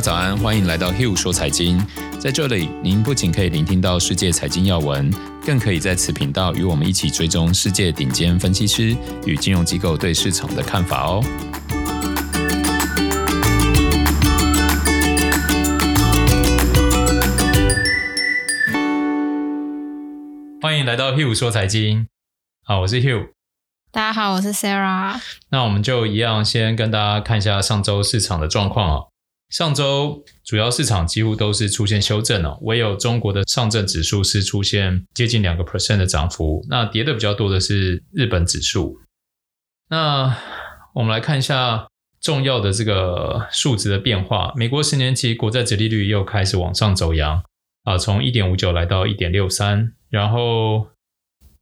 家早安，欢迎来到 Hill 说财经。在这里，您不仅可以聆听到世界财经要闻，更可以在此频道与我们一起追踪世界顶尖分析师与金融机构对市场的看法哦。欢迎来到 Hill 说财经。好，我是 Hill。大家好，我是 Sarah。那我们就一样，先跟大家看一下上周市场的状况哦。上周主要市场几乎都是出现修正哦，唯有中国的上证指数是出现接近两个 percent 的涨幅。那跌的比较多的是日本指数。那我们来看一下重要的这个数值的变化。美国十年期国债殖利率又开始往上走扬啊，从一点五九来到一点六三，然后。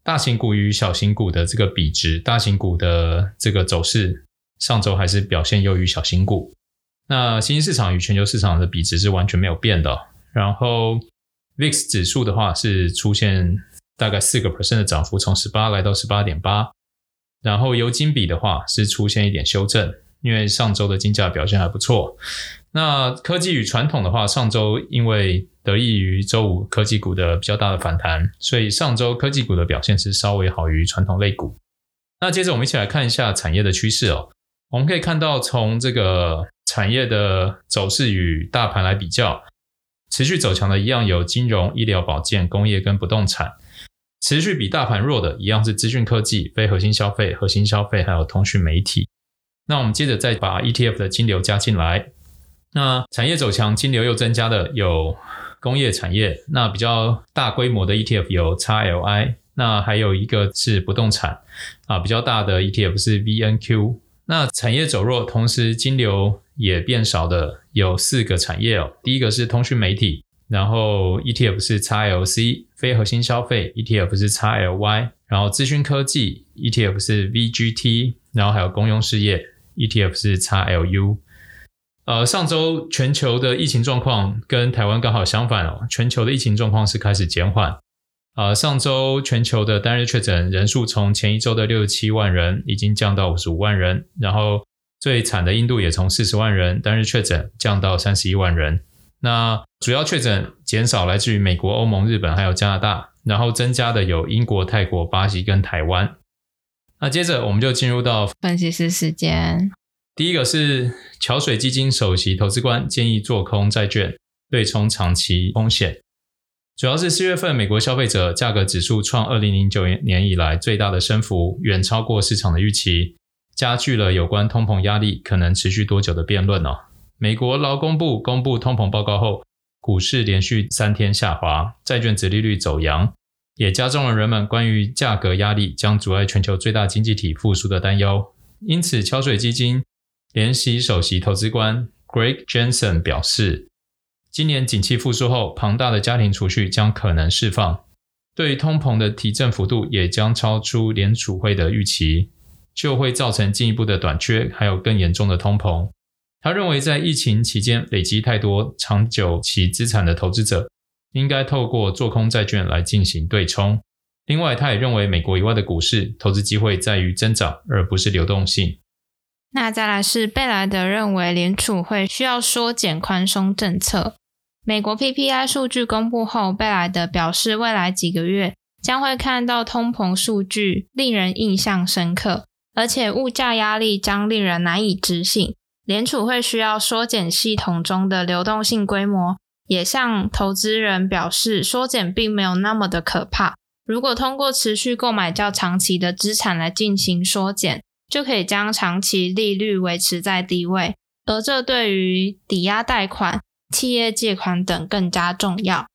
大型股与小型股的这个比值，大型股的这个走势，上周还是表现优于小型股。那新兴市场与全球市场的比值是完全没有变的。然后 VIX 指数的话是出现大概四个 percent 的涨幅，从十八来到十八点八。然后油金比的话是出现一点修正，因为上周的金价表现还不错。那科技与传统的话，上周因为得益于周五科技股的比较大的反弹，所以上周科技股的表现是稍微好于传统类股。那接着我们一起来看一下产业的趋势哦。我们可以看到，从这个产业的走势与大盘来比较，持续走强的一样有金融、医疗保健、工业跟不动产；持续比大盘弱的一样是资讯科技、非核心消费、核心消费还有通讯媒体。那我们接着再把 ETF 的金流加进来，那产业走强，金流又增加的有。工业产业，那比较大规模的 ETF 有 XLI，那还有一个是不动产啊，比较大的 ETF 是 VNQ。那产业走弱，同时金流也变少的有四个产业哦。第一个是通讯媒体，然后 ETF 是 XLC，非核心消费 ETF 是 XLY，然后资讯科技 ETF 是 VGT，然后还有公用事业 ETF 是 XLU。呃，上周全球的疫情状况跟台湾刚好相反哦，全球的疫情状况是开始减缓。呃，上周全球的单日确诊人数从前一周的六十七万人已经降到五十五万人，然后最惨的印度也从四十万人单日确诊降到三十一万人。那主要确诊减少来自于美国、欧盟、日本还有加拿大，然后增加的有英国、泰国、巴西跟台湾。那接着我们就进入到分析师时间。第一个是桥水基金首席投资官建议做空债券，对冲长期风险。主要是四月份美国消费者价格指数创二零零九年以来最大的升幅，远超过市场的预期，加剧了有关通膨压力可能持续多久的辩论哦。美国劳工部公布通膨报告后，股市连续三天下滑，债券殖利率走扬，也加重了人们关于价格压力将阻碍全球最大经济体复苏的担忧。因此，桥水基金。联席首席投资官 Greg Jensen 表示，今年景气复苏后，庞大的家庭储蓄将可能释放，对于通膨的提振幅度也将超出联储会的预期，就会造成进一步的短缺，还有更严重的通膨。他认为，在疫情期间累积太多长久期资产的投资者，应该透过做空债券来进行对冲。另外，他也认为，美国以外的股市投资机会在于增长，而不是流动性。那再来是贝莱德认为联储会需要缩减宽松政策。美国 PPI 数据公布后，贝莱德表示，未来几个月将会看到通膨数据令人印象深刻，而且物价压力将令人难以置信。联储会需要缩减系统中的流动性规模，也向投资人表示，缩减并没有那么的可怕。如果通过持续购买较长期的资产来进行缩减。就可以将长期利率维持在低位，而这对于抵押贷款、企业借款等更加重要。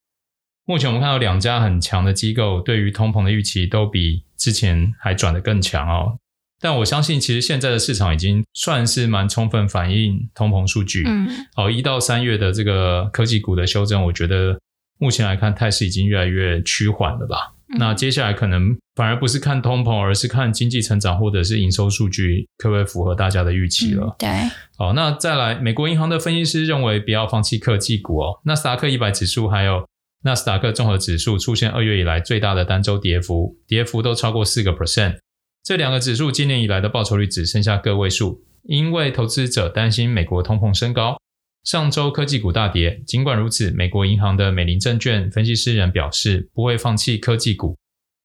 目前我们看到两家很强的机构对于通膨的预期都比之前还转得更强哦。但我相信，其实现在的市场已经算是蛮充分反映通膨数据。嗯，好，一到三月的这个科技股的修正，我觉得目前来看态势已经越来越趋缓了吧。那接下来可能反而不是看通膨，而是看经济成长或者是营收数据，可不可以符合大家的预期了？嗯、对，好，那再来，美国银行的分析师认为不要放弃科技股哦。纳斯达克一百指数还有纳斯达克综合指数出现二月以来最大的单周跌幅，跌幅都超过四个 percent。这两个指数今年以来的报酬率只剩下个位数，因为投资者担心美国通膨升高，上周科技股大跌，尽管如此，美国银行的美林证券分析师仍表示不会放弃科技股，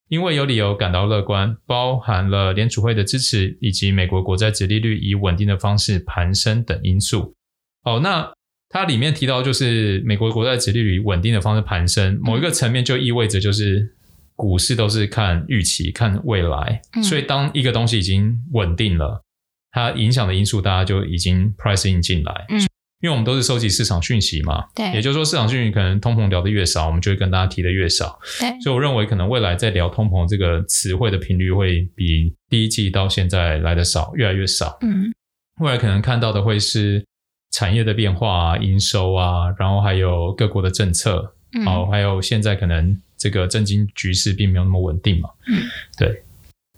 因为有理由感到乐观，包含了联储会的支持以及美国国债殖利率以稳定的方式攀升等因素。哦，那它里面提到就是美国国债殖利率以稳定的方式攀升，某一个层面就意味着就是股市都是看预期、看未来，所以当一个东西已经稳定了，它影响的因素大家就已经 price in 进来。嗯。因为我们都是收集市场讯息嘛，对，也就是说市场讯息可能通膨聊得越少，我们就会跟大家提的越少，对，所以我认为可能未来在聊通膨这个词汇的频率会比第一季到现在来的少，越来越少。嗯，未来可能看到的会是产业的变化啊、营收啊，然后还有各国的政策，嗯，好，还有现在可能这个政经局势并没有那么稳定嘛，嗯，对。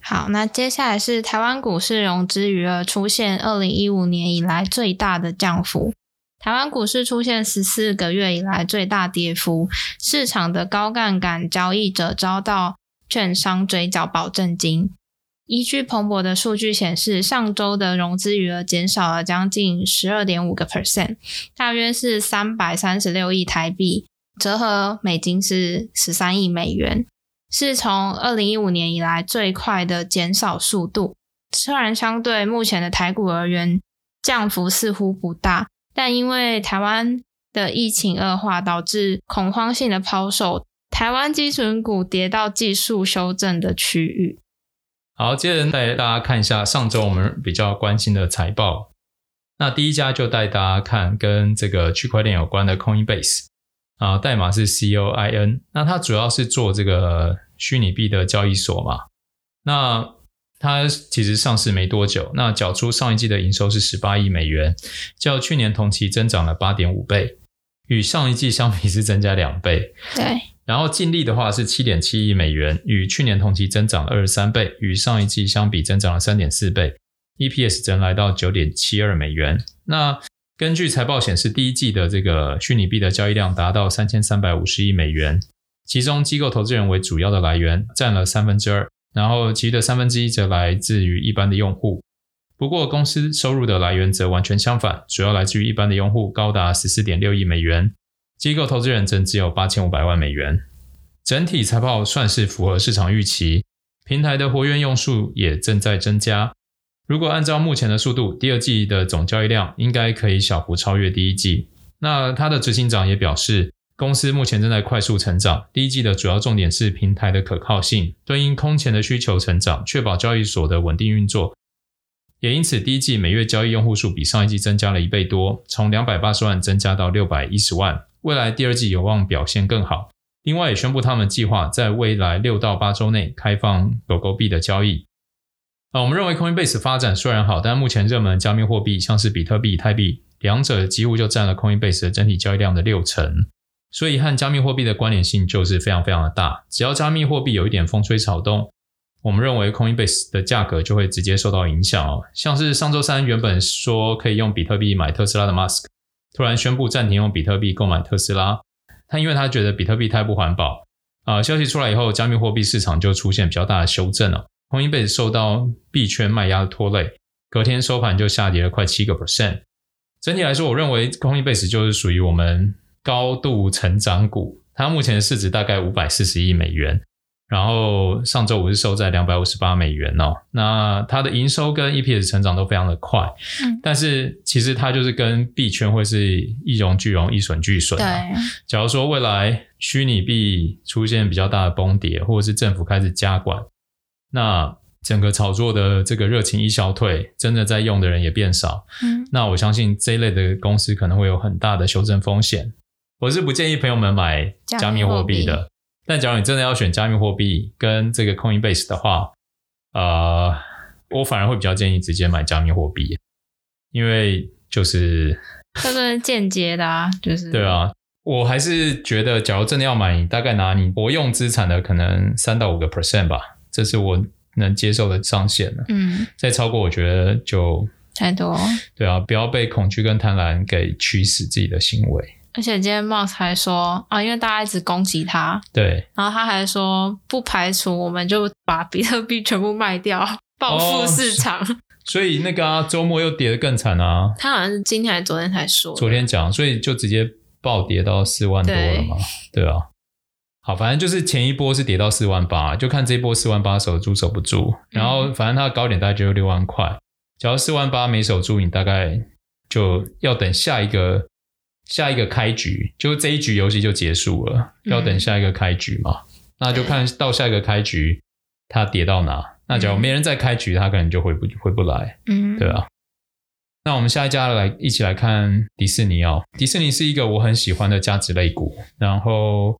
好，那接下来是台湾股市融资余额出现二零一五年以来最大的降幅。台湾股市出现十四个月以来最大跌幅，市场的高杠杆交易者遭到券商追缴保证金。依据彭博的数据显示，上周的融资余额减少了将近十二点五个 percent，大约是三百三十六亿台币，折合美金是十三亿美元，是从二零一五年以来最快的减少速度。虽然相对目前的台股而言，降幅似乎不大。但因为台湾的疫情恶化，导致恐慌性的抛售，台湾基准股跌到技术修正的区域。好，接着带大家看一下上周我们比较关心的财报。那第一家就带大家看跟这个区块链有关的 Coinbase 啊，代码是 C O I N。那它主要是做这个虚拟币的交易所嘛。那它其实上市没多久，那缴出上一季的营收是十八亿美元，较去年同期增长了八点五倍，与上一季相比是增加两倍。对，然后净利的话是七点七亿美元，与去年同期增长了二十三倍，与上一季相比增长了三点四倍，EPS 则来到九点七二美元。那根据财报显示，第一季的这个虚拟币的交易量达到三千三百五十亿美元，其中机构投资人为主要的来源，占了三分之二。然后，其余的三分之一则来自于一般的用户。不过，公司收入的来源则完全相反，主要来自于一般的用户，高达十四点六亿美元；机构投资人则只有八千五百万美元。整体财报算是符合市场预期，平台的活跃用数也正在增加。如果按照目前的速度，第二季的总交易量应该可以小幅超越第一季。那他的执行长也表示，公司目前正在快速成长，第一季的主要重点是平台的可靠性，对应空前的需求成长，确保交易所的稳定运作。也因此，第一季每月交易用户数比上一季增加了一倍多，从两百八十万增加到六百一十万。未来第二季有望表现更好。另外，也宣布他们计划在未来六到八周内开放狗狗币的交易。啊，我们认为 Coinbase 发展虽然好，但目前热门加密货币像是比特币、泰币，两者几乎就占了 Coinbase 的整体交易量的六成。所以和加密货币的关联性就是非常非常的大。只要加密货币有一点风吹草动，我们认为 Coinbase 的价格就会直接受到影响哦。像是上周三原本说可以用比特币买特斯拉的 Musk，突然宣布暂停用比特币购买特斯拉。他因为他觉得比特币太不环保啊、消息出来以后，加密货币市场就出现比较大的修正了。Coinbase 受到币圈卖压的拖累，隔天收盘就下跌了快七个 percent。整体来说，我认为 Coinbase 就是属于我们。高度成长股，它目前的市值大概五百四十亿美元，然后上周五是收在两百五十八美元哦。那它的营收跟 EPS 成长都非常的快，嗯，但是其实它就是跟币圈会是一荣俱荣，一损俱损。对，假如说未来虚拟币出现比较大的崩跌，或者是政府开始加管，那整个炒作的这个热情一消退，真的在用的人也变少，嗯，那我相信这一类的公司可能会有很大的修正风险。我是不建议朋友们买加密货币的，但假如你真的要选加密货币跟这个 Coinbase 的话，呃，我反而会比较建议直接买加密货币，因为就是这个间接的啊，就是对啊，我还是觉得，假如真的要买，你大概拿你活用资产的可能三到五个 percent 吧，这是我能接受的上限了。嗯，再超过我觉得就太多。对啊，不要被恐惧跟贪婪给驱使自己的行为。而且今天 Musk 还说啊，因为大家一直攻击他，对，然后他还说不排除我们就把比特币全部卖掉，报复市场。说所以那个啊，周末又跌得更惨啊。他好像是今天还是昨天才说，昨天讲，所以就直接暴跌到四万多了嘛。对，对啊，好，反正就是前一波是跌到四万八，就看这一波四万八守住守不住。然后反正它的高点大概就六万块，只要四万八没守住，你大概就要等下一个下一个开局，就这一局游戏就结束了，要等下一个开局嘛。嗯、那就看到下一个开局它跌到哪。那假如没人再开局，它可能就回不回不来，嗯，对啊。那我们下一家来一起来看迪士尼哦。迪士尼是一个我很喜欢的价值类股，然后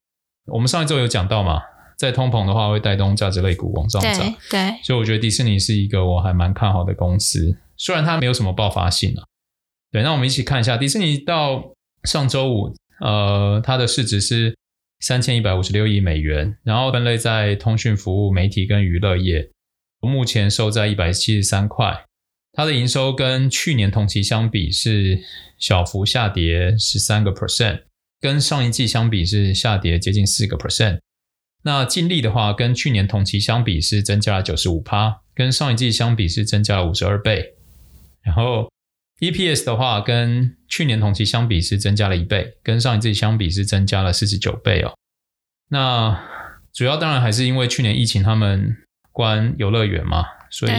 我们上一周有讲到嘛，在通膨的话会带动价值类股往上涨，对，对，所以我觉得迪士尼是一个我还蛮看好的公司，虽然它没有什么爆发性啊。对，那我们一起看一下迪士尼到上周五，呃，它的市值是三千一百五十六亿美元，然后分类在通讯服务、媒体跟娱乐业。目前收在一百七十三块，它的营收跟去年同期相比是小幅下跌十三个 percent，跟上一季相比是下跌接近四个 percent。那净利的话，跟去年同期相比是增加了九十五趴，跟上一季相比是增加了五十二倍。然后 EPS 的话，跟去年同期相比是增加了一倍，跟上一季相比是增加了四十九倍哦。那主要当然还是因为去年疫情他们。关游乐园嘛，所以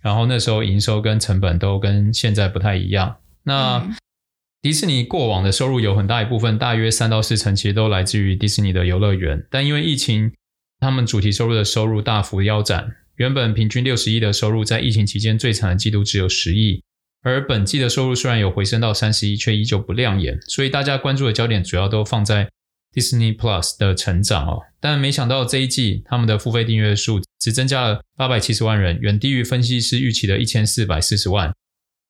然后那时候营收跟成本都跟现在不太一样。那、嗯、迪士尼过往的收入有很大一部分，大约三到四成，其实都来自于迪士尼的游乐园。但因为疫情，他们主题收入的收入大幅腰斩，原本平均六十亿的收入，在疫情期间最惨的季度只有十亿，而本季的收入虽然有回升到三十亿，却依旧不亮眼。所以大家关注的焦点主要都放在。Disney Plus 的成长哦，但没想到这一季他们的付费订阅数只增加了八百七十万人，远低于分析师预期的一千四百四十万。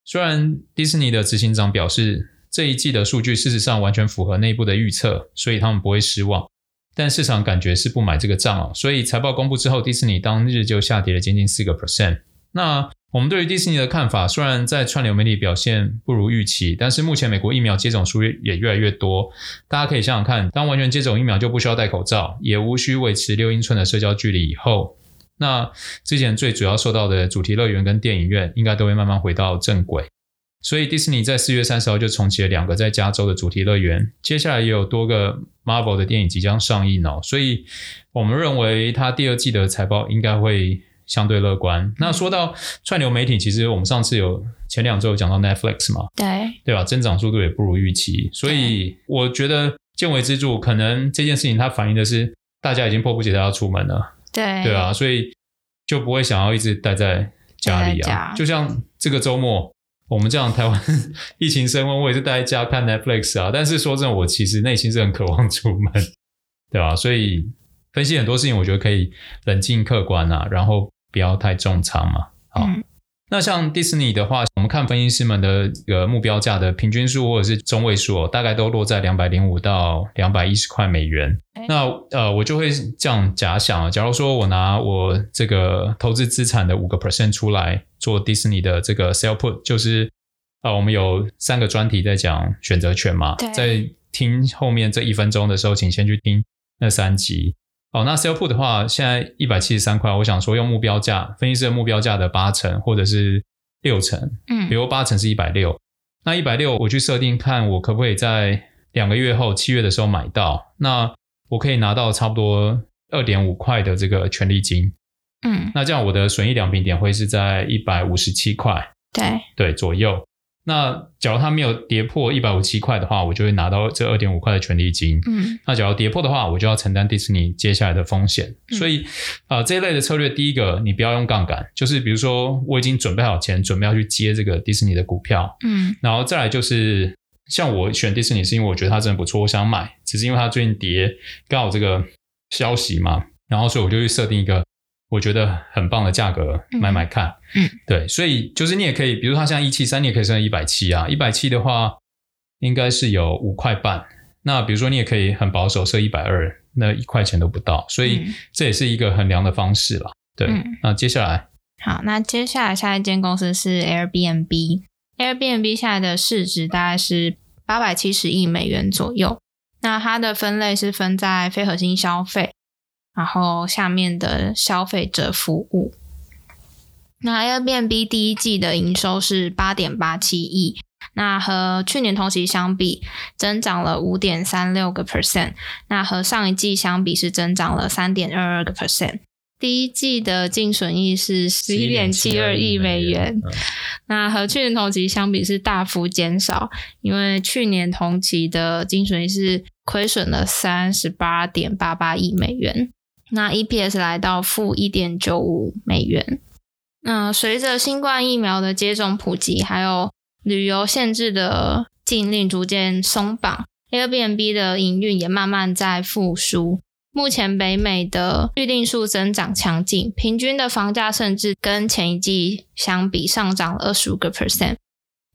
虽然迪士尼的执行长表示这一季的数据事实上完全符合内部的预测，所以他们不会失望，但市场感觉是不买这个账哦。所以财报公布之后，迪士尼当日就下跌了将近四个 percent。那我们对于迪士尼的看法，虽然在串流媒体表现不如预期，但是目前美国疫苗接种数也越来越多。大家可以想想看，当完全接种疫苗就不需要戴口罩，也无需维持六英寸的社交距离以后，那之前最主要受到的主题乐园跟电影院，应该都会慢慢回到正轨。所以迪士尼在四月三十号就重启了两个在加州的主题乐园，接下来也有多个 Marvel 的电影即将上映哦。所以我们认为它第二季的财报应该会。相对乐观。那说到串流媒体，其实我们上次有前两周有讲到 Netflix 嘛，对对吧？增长速度也不如预期，所以我觉得见微知著，可能这件事情它反映的是大家已经迫不及待要出门了，对对啊，所以就不会想要一直待在家里啊。就像这个周末，我们这样台湾疫情升温，我也是待在家看 Netflix 啊。但是说真的，我其实内心是很渴望出门，对吧？所以分析很多事情，我觉得可以冷静客观啊，然后。不要太重仓嘛。好，嗯、那像迪士尼的话，我们看分析师们的一个目标价的平均数或者是中位数，大概都落在两百零五到两百一十块美元。欸、那呃，我就会这样假想啊，假如说我拿我这个投资资产的五个 percent 出来做迪士尼的这个 sell put，就是啊、呃，我们有三个专题在讲选择权嘛，在听后面这一分钟的时候，请先去听那三集。哦，那 sell put 的话，现在一百七十三块，我想说用目标价，分析师的目标价的八成或者是六成，嗯，比如八成是一百六，那一百六我去设定看我可不可以在两个月后七月的时候买到，那我可以拿到差不多二点五块的这个权利金，嗯，那这样我的损益两平点会是在一百五十七块，对。对左右。那假如它没有跌破一百五十七块的话，我就会拿到这二点五块的权利金。嗯，那假如跌破的话，我就要承担迪士尼接下来的风险。嗯、所以，啊、呃，这一类的策略，第一个你不要用杠杆，就是比如说我已经准备好钱，准备要去接这个迪士尼的股票。嗯，然后再来就是像我选迪士尼，是因为我觉得它真的不错，我想买，只是因为它最近跌，刚好这个消息嘛，然后所以我就去设定一个。我觉得很棒的价格，买买看。嗯，对，所以就是你也可以，比如它现在一七三，你也可以升到一百七啊。一百七的话，应该是有五块半。那比如说你也可以很保守设一百二，那一块钱都不到。所以这也是一个衡量的方式了。对，嗯、那接下来，好，那接下来下一间公司是 Airbnb。Airbnb 现在的市值大概是八百七十亿美元左右。那它的分类是分在非核心消费。然后下面的消费者服务，那 Airbnb 第一季的营收是八点八七亿，那和去年同期相比增长了五点三六个 percent，那和上一季相比是增长了三点二二个 percent。第一季的净损益是十一点七二亿美元，那和去年同期相比是大幅减少，因为去年同期的净损益是亏损了三十八点八八亿美元，那 EPS 来到负一点九五美元。那随着新冠疫苗的接种普及，还有旅游限制的禁令逐渐松绑，Airbnb 的营运也慢慢在复苏。目前北美的预订数增长强劲，平均的房价甚至跟前一季相比上涨了二十五个 percent。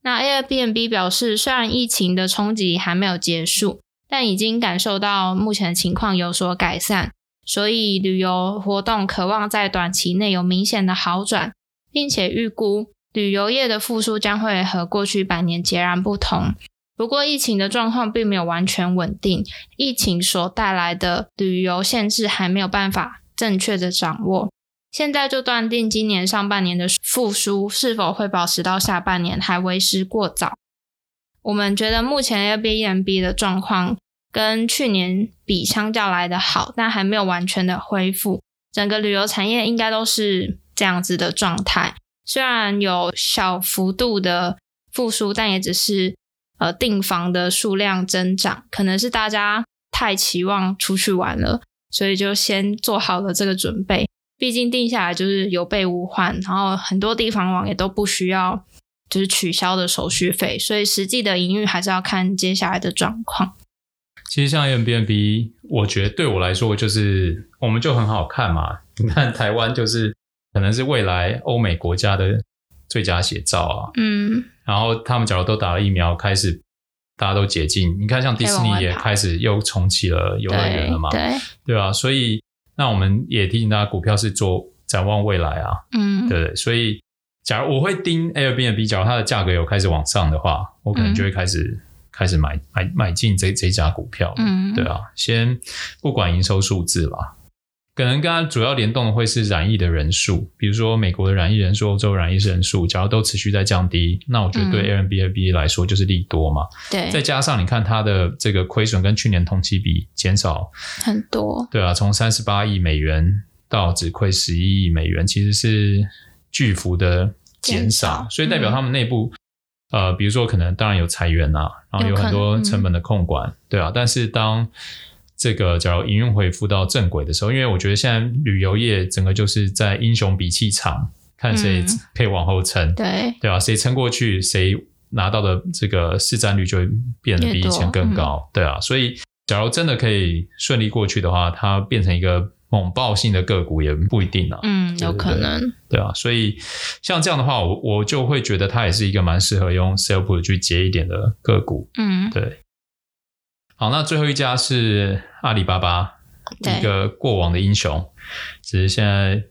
那 Airbnb 表示，虽然疫情的冲击还没有结束，但已经感受到目前情况有所改善，所以旅游活动渴望在短期内有明显的好转，并且预估旅游业的复苏将会和过去百年截然不同。不过，疫情的状况并没有完全稳定，疫情所带来的旅游限制还没有办法正确的掌握。现在就断定今年上半年的复苏是否会保持到下半年，还为时过早。我们觉得目前 Airbnb 的状况跟去年比相较来的好，但还没有完全的恢复。整个旅游产业应该都是这样子的状态，虽然有小幅度的复苏，但也只是。呃，订房的数量增长，可能是大家太期望出去玩了，所以就先做好了这个准备。毕竟定下来就是有备无患，然后很多地方网也都不需要就是取消的手续费，所以实际的营运还是要看接下来的状况。其实像 Airbnb，我觉得对我来说就是我们就很好看嘛。你看台湾就是可能是未来欧美国家的最佳写照啊。嗯。然后他们假如都打了疫苗，开始大家都解禁，你看像迪士尼也开始又重启了游乐园了嘛，对对吧？所以那我们也提醒大家，股票是做展望未来啊，嗯，对对。所以假如我会盯 Airbnb，假如它的价格有开始往上的话，我可能就会开始、嗯、开始买买买进这这家股票，嗯，对啊，先不管营收数字啦。可能跟它主要联动的会是染疫的人数，比如说美国的染疫人数、欧洲染疫人数，假如都持续在降低，那我觉得对 Airbnb 来说就是利多嘛。对、嗯，再加上你看它的这个亏损跟去年同期比减少很多，对啊，从三十八亿美元到只亏十一亿美元，其实是巨幅的减少，所以代表他们内部、嗯、呃，比如说可能当然有裁员啊，然后有很多成本的控管，嗯、对啊，但是当这个，假如营运恢复到正轨的时候，因为我觉得现在旅游业整个就是在英雄比气场，看谁可以往后撑，嗯、对对吧？谁撑过去，谁拿到的这个市占率就会变得比以前更高，对啊。所以，假如真的可以顺利过去的话，它变成一个猛爆性的个股也不一定啊，嗯，有可能，对啊。所以，像这样的话，我我就会觉得它也是一个蛮适合用 sell put 去接一点的个股，嗯，对。好，那最后一家是阿里巴巴，一个过往的英雄，只是现在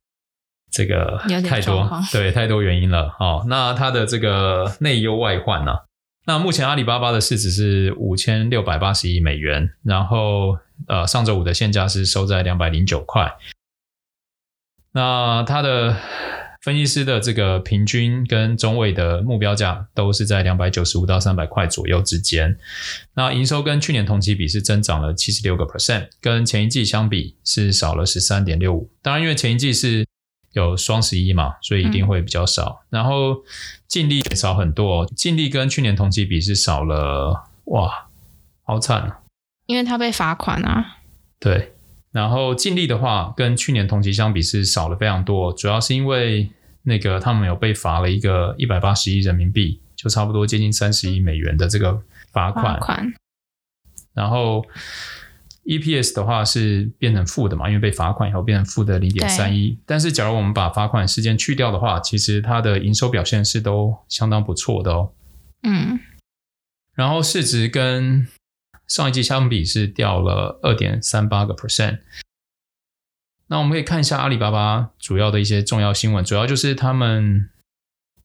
这个太多，对，太多原因了。好，那它的这个内忧外患呢、啊？那目前阿里巴巴的市值是五千六百八十亿美元，然后呃，上周五的现价是收在两百零九块。那它的分析师的这个平均跟中位的目标价都是在两百九十五到三百块左右之间。那营收跟去年同期比是增长了七十六个 percent，跟前一季相比是少了十三点六五。当然，因为前一季是有双十一嘛，所以一定会比较少。嗯、然后净利也少很多，净利跟去年同期比是少了，哇，好惨啊！因为他被罚款啊。对。然后净利的话，跟去年同期相比是少了非常多，主要是因为那个他们有被罚了一个一百八十亿人民币，就差不多接近三十亿美元的这个罚款。罚款。然后 EPS 的话是变成负的嘛，因为被罚款以后变成负的零点三一。但是假如我们把罚款时间去掉的话，其实它的营收表现是都相当不错的哦。嗯。然后市值跟上一季相比是掉了二点三八个 percent。那我们可以看一下阿里巴巴主要的一些重要新闻，主要就是他们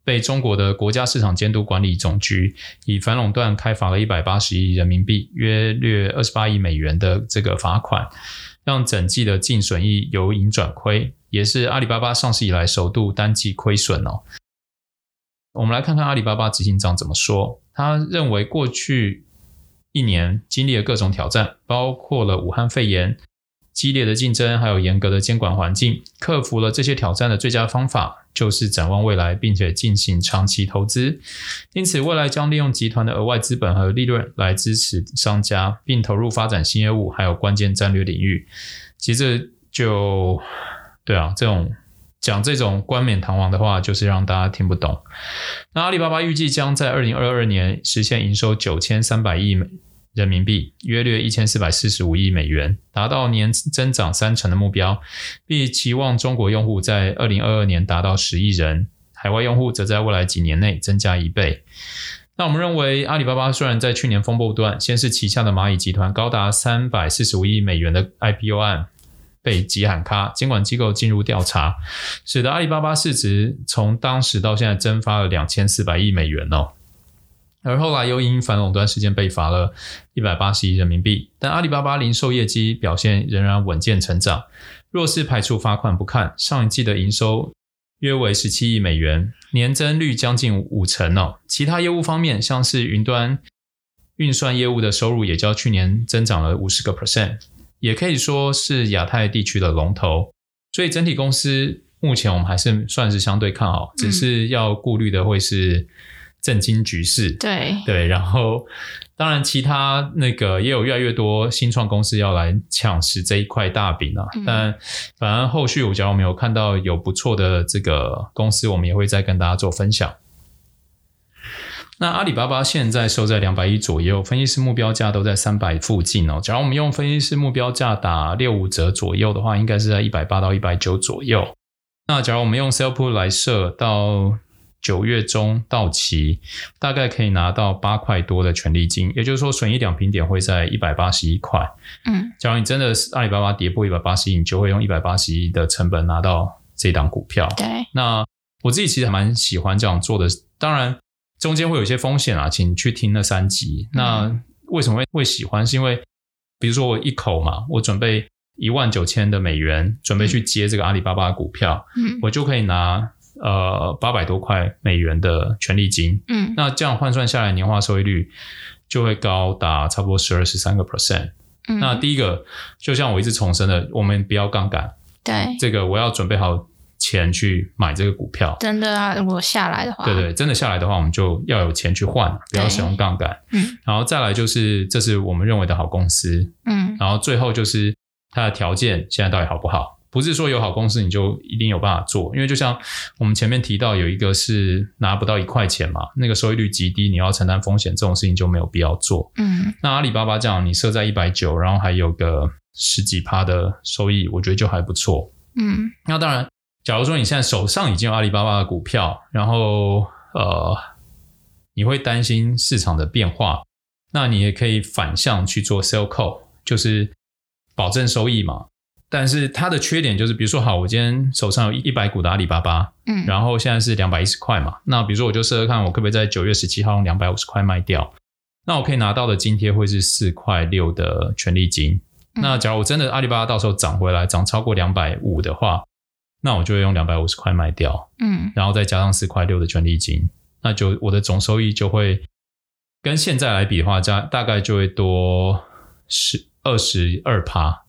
被中国的国家市场监督管理总局以反垄断开罚了一百八十亿人民币，约略二十八亿美元的这个罚款，让整季的净损益由盈转亏，也是阿里巴巴上市以来首度单季亏损哦。我们来看看阿里巴巴执行长怎么说。他认为过去一年经历了各种挑战，包括了武汉肺炎。激烈的竞争，还有严格的监管环境，克服了这些挑战的最佳方法就是展望未来，并且进行长期投资。因此，未来将利用集团的额外资本和利润来支持商家，并投入发展新业务，还有关键战略领域。其实就对啊，这种讲这种冠冕堂皇的话，就是让大家听不懂。那阿里巴巴预计将在二零二二年实现营收九千三百亿美。人民币约略一千四百四十五亿美元，达到年增长三成的目标，并期望中国用户在二零二二年达到十亿人，海外用户则在未来几年内增加一倍。那我们认为，阿里巴巴虽然在去年风波不断，先是旗下的蚂蚁集团高达三百四十五亿美元的 IPO 案被急喊卡，监管机构进入调查，使得阿里巴巴市值从当时到现在蒸发了两千四百亿美元哦。而后来又因反垄断事件被罚了一百八十亿人民币，但阿里巴巴零售业绩表现仍然稳健成长。若是排除罚款不看，上一季的营收约为十七亿美元，年增率将近五成哦。其他业务方面，像是云端运算业务的收入也较去年增长了五十个 percent，也可以说是亚太地区的龙头。所以整体公司目前我们还是算是相对看好，只是要顾虑的会是。政经局势，对对，然后当然其他那个也有越来越多新创公司要来抢食这一块大饼啊。嗯、但反正后续我假如我们有看到有不错的这个公司，我们也会再跟大家做分享。那阿里巴巴现在收在两百亿左右，分析师目标价都在三百附近哦。假如我们用分析师目标价打六五折左右的话，应该是在一百八到一百九左右。那假如我们用 sell put 来设到。九月中到期，大概可以拿到八块多的权利金，也就是说，损益两平点会在一百八十一块。嗯，假如你真的是阿里巴巴跌破一百八十一，你就会用一百八十一的成本拿到这档股票。对，那我自己其实还蛮喜欢这样做的，当然中间会有一些风险啊，请去听那三集。那为什么会会喜欢？是因为比如说我一口嘛，我准备一万九千的美元，准备去接这个阿里巴巴的股票，嗯，我就可以拿。呃，八百多块美元的权利金，嗯，那这样换算下来，年化收益率就会高达差不多十二十三个 percent。嗯，那第一个，就像我一直重申的，我们不要杠杆，对，这个我要准备好钱去买这个股票。真的啊，如果下来的话，对对，真的下来的话，我们就要有钱去换，不要使用杠杆。嗯，然后再来就是，这是我们认为的好公司，嗯，然后最后就是它的条件现在到底好不好？不是说有好公司你就一定有办法做，因为就像我们前面提到有一个是拿不到一块钱嘛，那个收益率极低，你要承担风险，这种事情就没有必要做。嗯，那阿里巴巴这样，你设在一百九，然后还有个十几趴的收益，我觉得就还不错。嗯，那当然，假如说你现在手上已经有阿里巴巴的股票，然后呃，你会担心市场的变化，那你也可以反向去做 sell call，就是保证收益嘛。但是它的缺点就是，比如说，好，我今天手上有一百股的阿里巴巴，嗯，然后现在是两百一十块嘛，那比如说我就试试看，我可不可以在九月十七号用两百五十块卖掉？那我可以拿到的津贴会是四块六的权利金。那假如我真的阿里巴巴到时候涨回来，涨超过两百五的话，那我就会用两百五十块卖掉，嗯，然后再加上四块六的权利金，那就我的总收益就会跟现在来比的话，加大概就会多十二十二趴。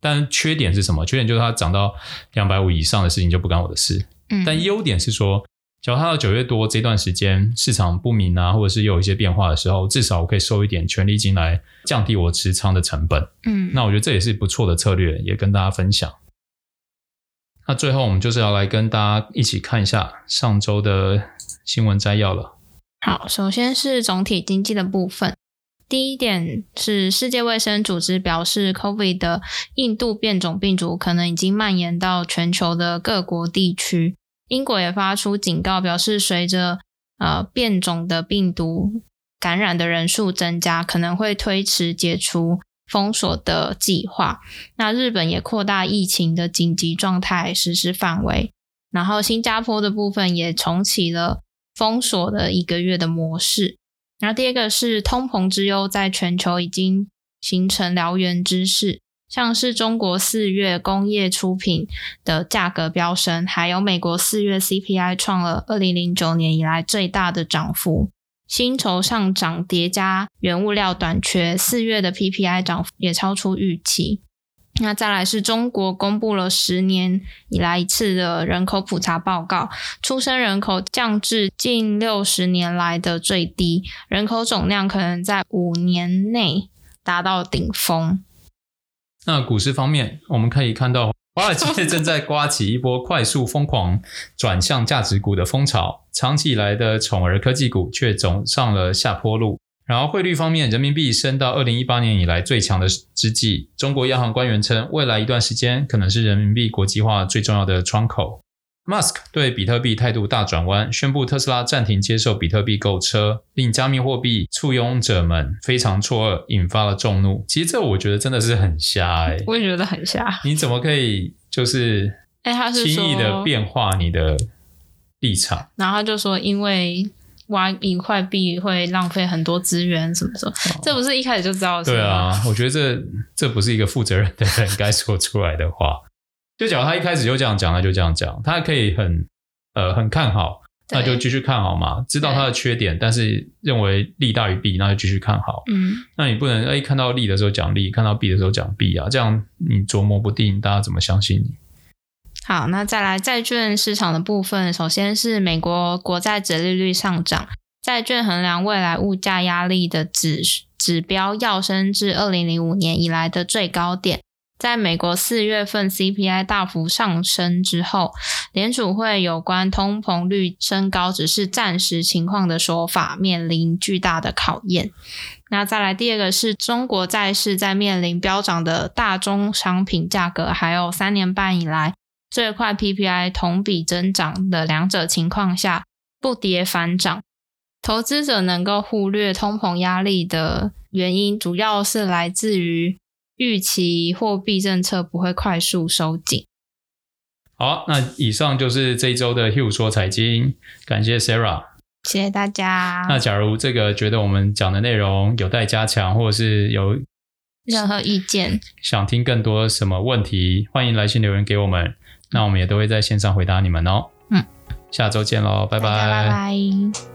但缺点是什么？缺点就是它涨到两百五以上的事情就不干我的事。嗯，但优点是说，假如它到九月多这段时间市场不明啊，或者是有一些变化的时候，至少我可以收一点权利金来降低我持仓的成本。嗯，那我觉得这也是不错的策略，也跟大家分享。那最后我们就是要来跟大家一起看一下上周的新闻摘要了。好，首先是总体经济的部分。第一点是，世界卫生组织表示，COVID 的印度变种病毒可能已经蔓延到全球的各国地区。英国也发出警告，表示随着呃变种的病毒感染的人数增加，可能会推迟解除封锁的计划。那日本也扩大疫情的紧急状态实施范围，然后新加坡的部分也重启了封锁的一个月的模式。然后第二个是通膨之忧，在全球已经形成燎原之势。像是中国四月工业出品的价格飙升，还有美国四月 CPI 创了二零零九年以来最大的涨幅。薪酬上涨叠加原物料短缺，四月的 PPI 涨幅也超出预期。那再来是中国公布了十年以来一次的人口普查报告，出生人口降至近六十年来的最低，人口总量可能在五年内达到顶峰。那股市方面，我们可以看到。华尔街 正在刮起一波快速疯狂转向价值股的风潮，长期以来的宠儿科技股却走上了下坡路。然后汇率方面，人民币升到二零一八年以来最强的之际，中国央行官员称，未来一段时间可能是人民币国际化最重要的窗口。Musk 对比特币态度大转弯，宣布特斯拉暂停接受比特币购车，令加密货币簇拥者们非常错愕，引发了众怒。其实这我觉得真的是很瞎哎、欸，我也觉得很瞎。你怎么可以就是哎，他是轻易的变化你的立场？欸、然后他就说，因为挖一块币会浪费很多资源，什么什么，哦、这不是一开始就知道的？对啊，我觉得这这不是一个负责任的人该说出来的话。就假如他一开始就这样讲，那就这样讲。他可以很呃很看好，那就继续看好嘛。知道他的缺点，但是认为利大于弊，那就继续看好。嗯，那你不能哎看到利的时候讲利，看到弊的时候讲弊啊，这样你琢磨不定，大家怎么相信你？好，那再来债券市场的部分，首先是美国国债殖利率上涨，债券衡量未来物价压力的指指标要升至二零零五年以来的最高点。在美国四月份 CPI 大幅上升之后，联储会有关通膨率升高只是暂时情况的说法，面临巨大的考验。那再来第二个是中国债市在面临飙涨的大宗商品价格，还有三年半以来最快 PPI 同比增长的两者情况下，不跌反涨。投资者能够忽略通膨压力的原因，主要是来自于。预期货币政策不会快速收紧。好，那以上就是这一周的 Hugh 说财经，感谢 Sarah，谢谢大家。那假如这个觉得我们讲的内容有待加强，或者是有任何意见，想听更多什么问题，欢迎来信留言给我们，那我们也都会在线上回答你们哦。嗯，下周见喽，拜拜，拜拜。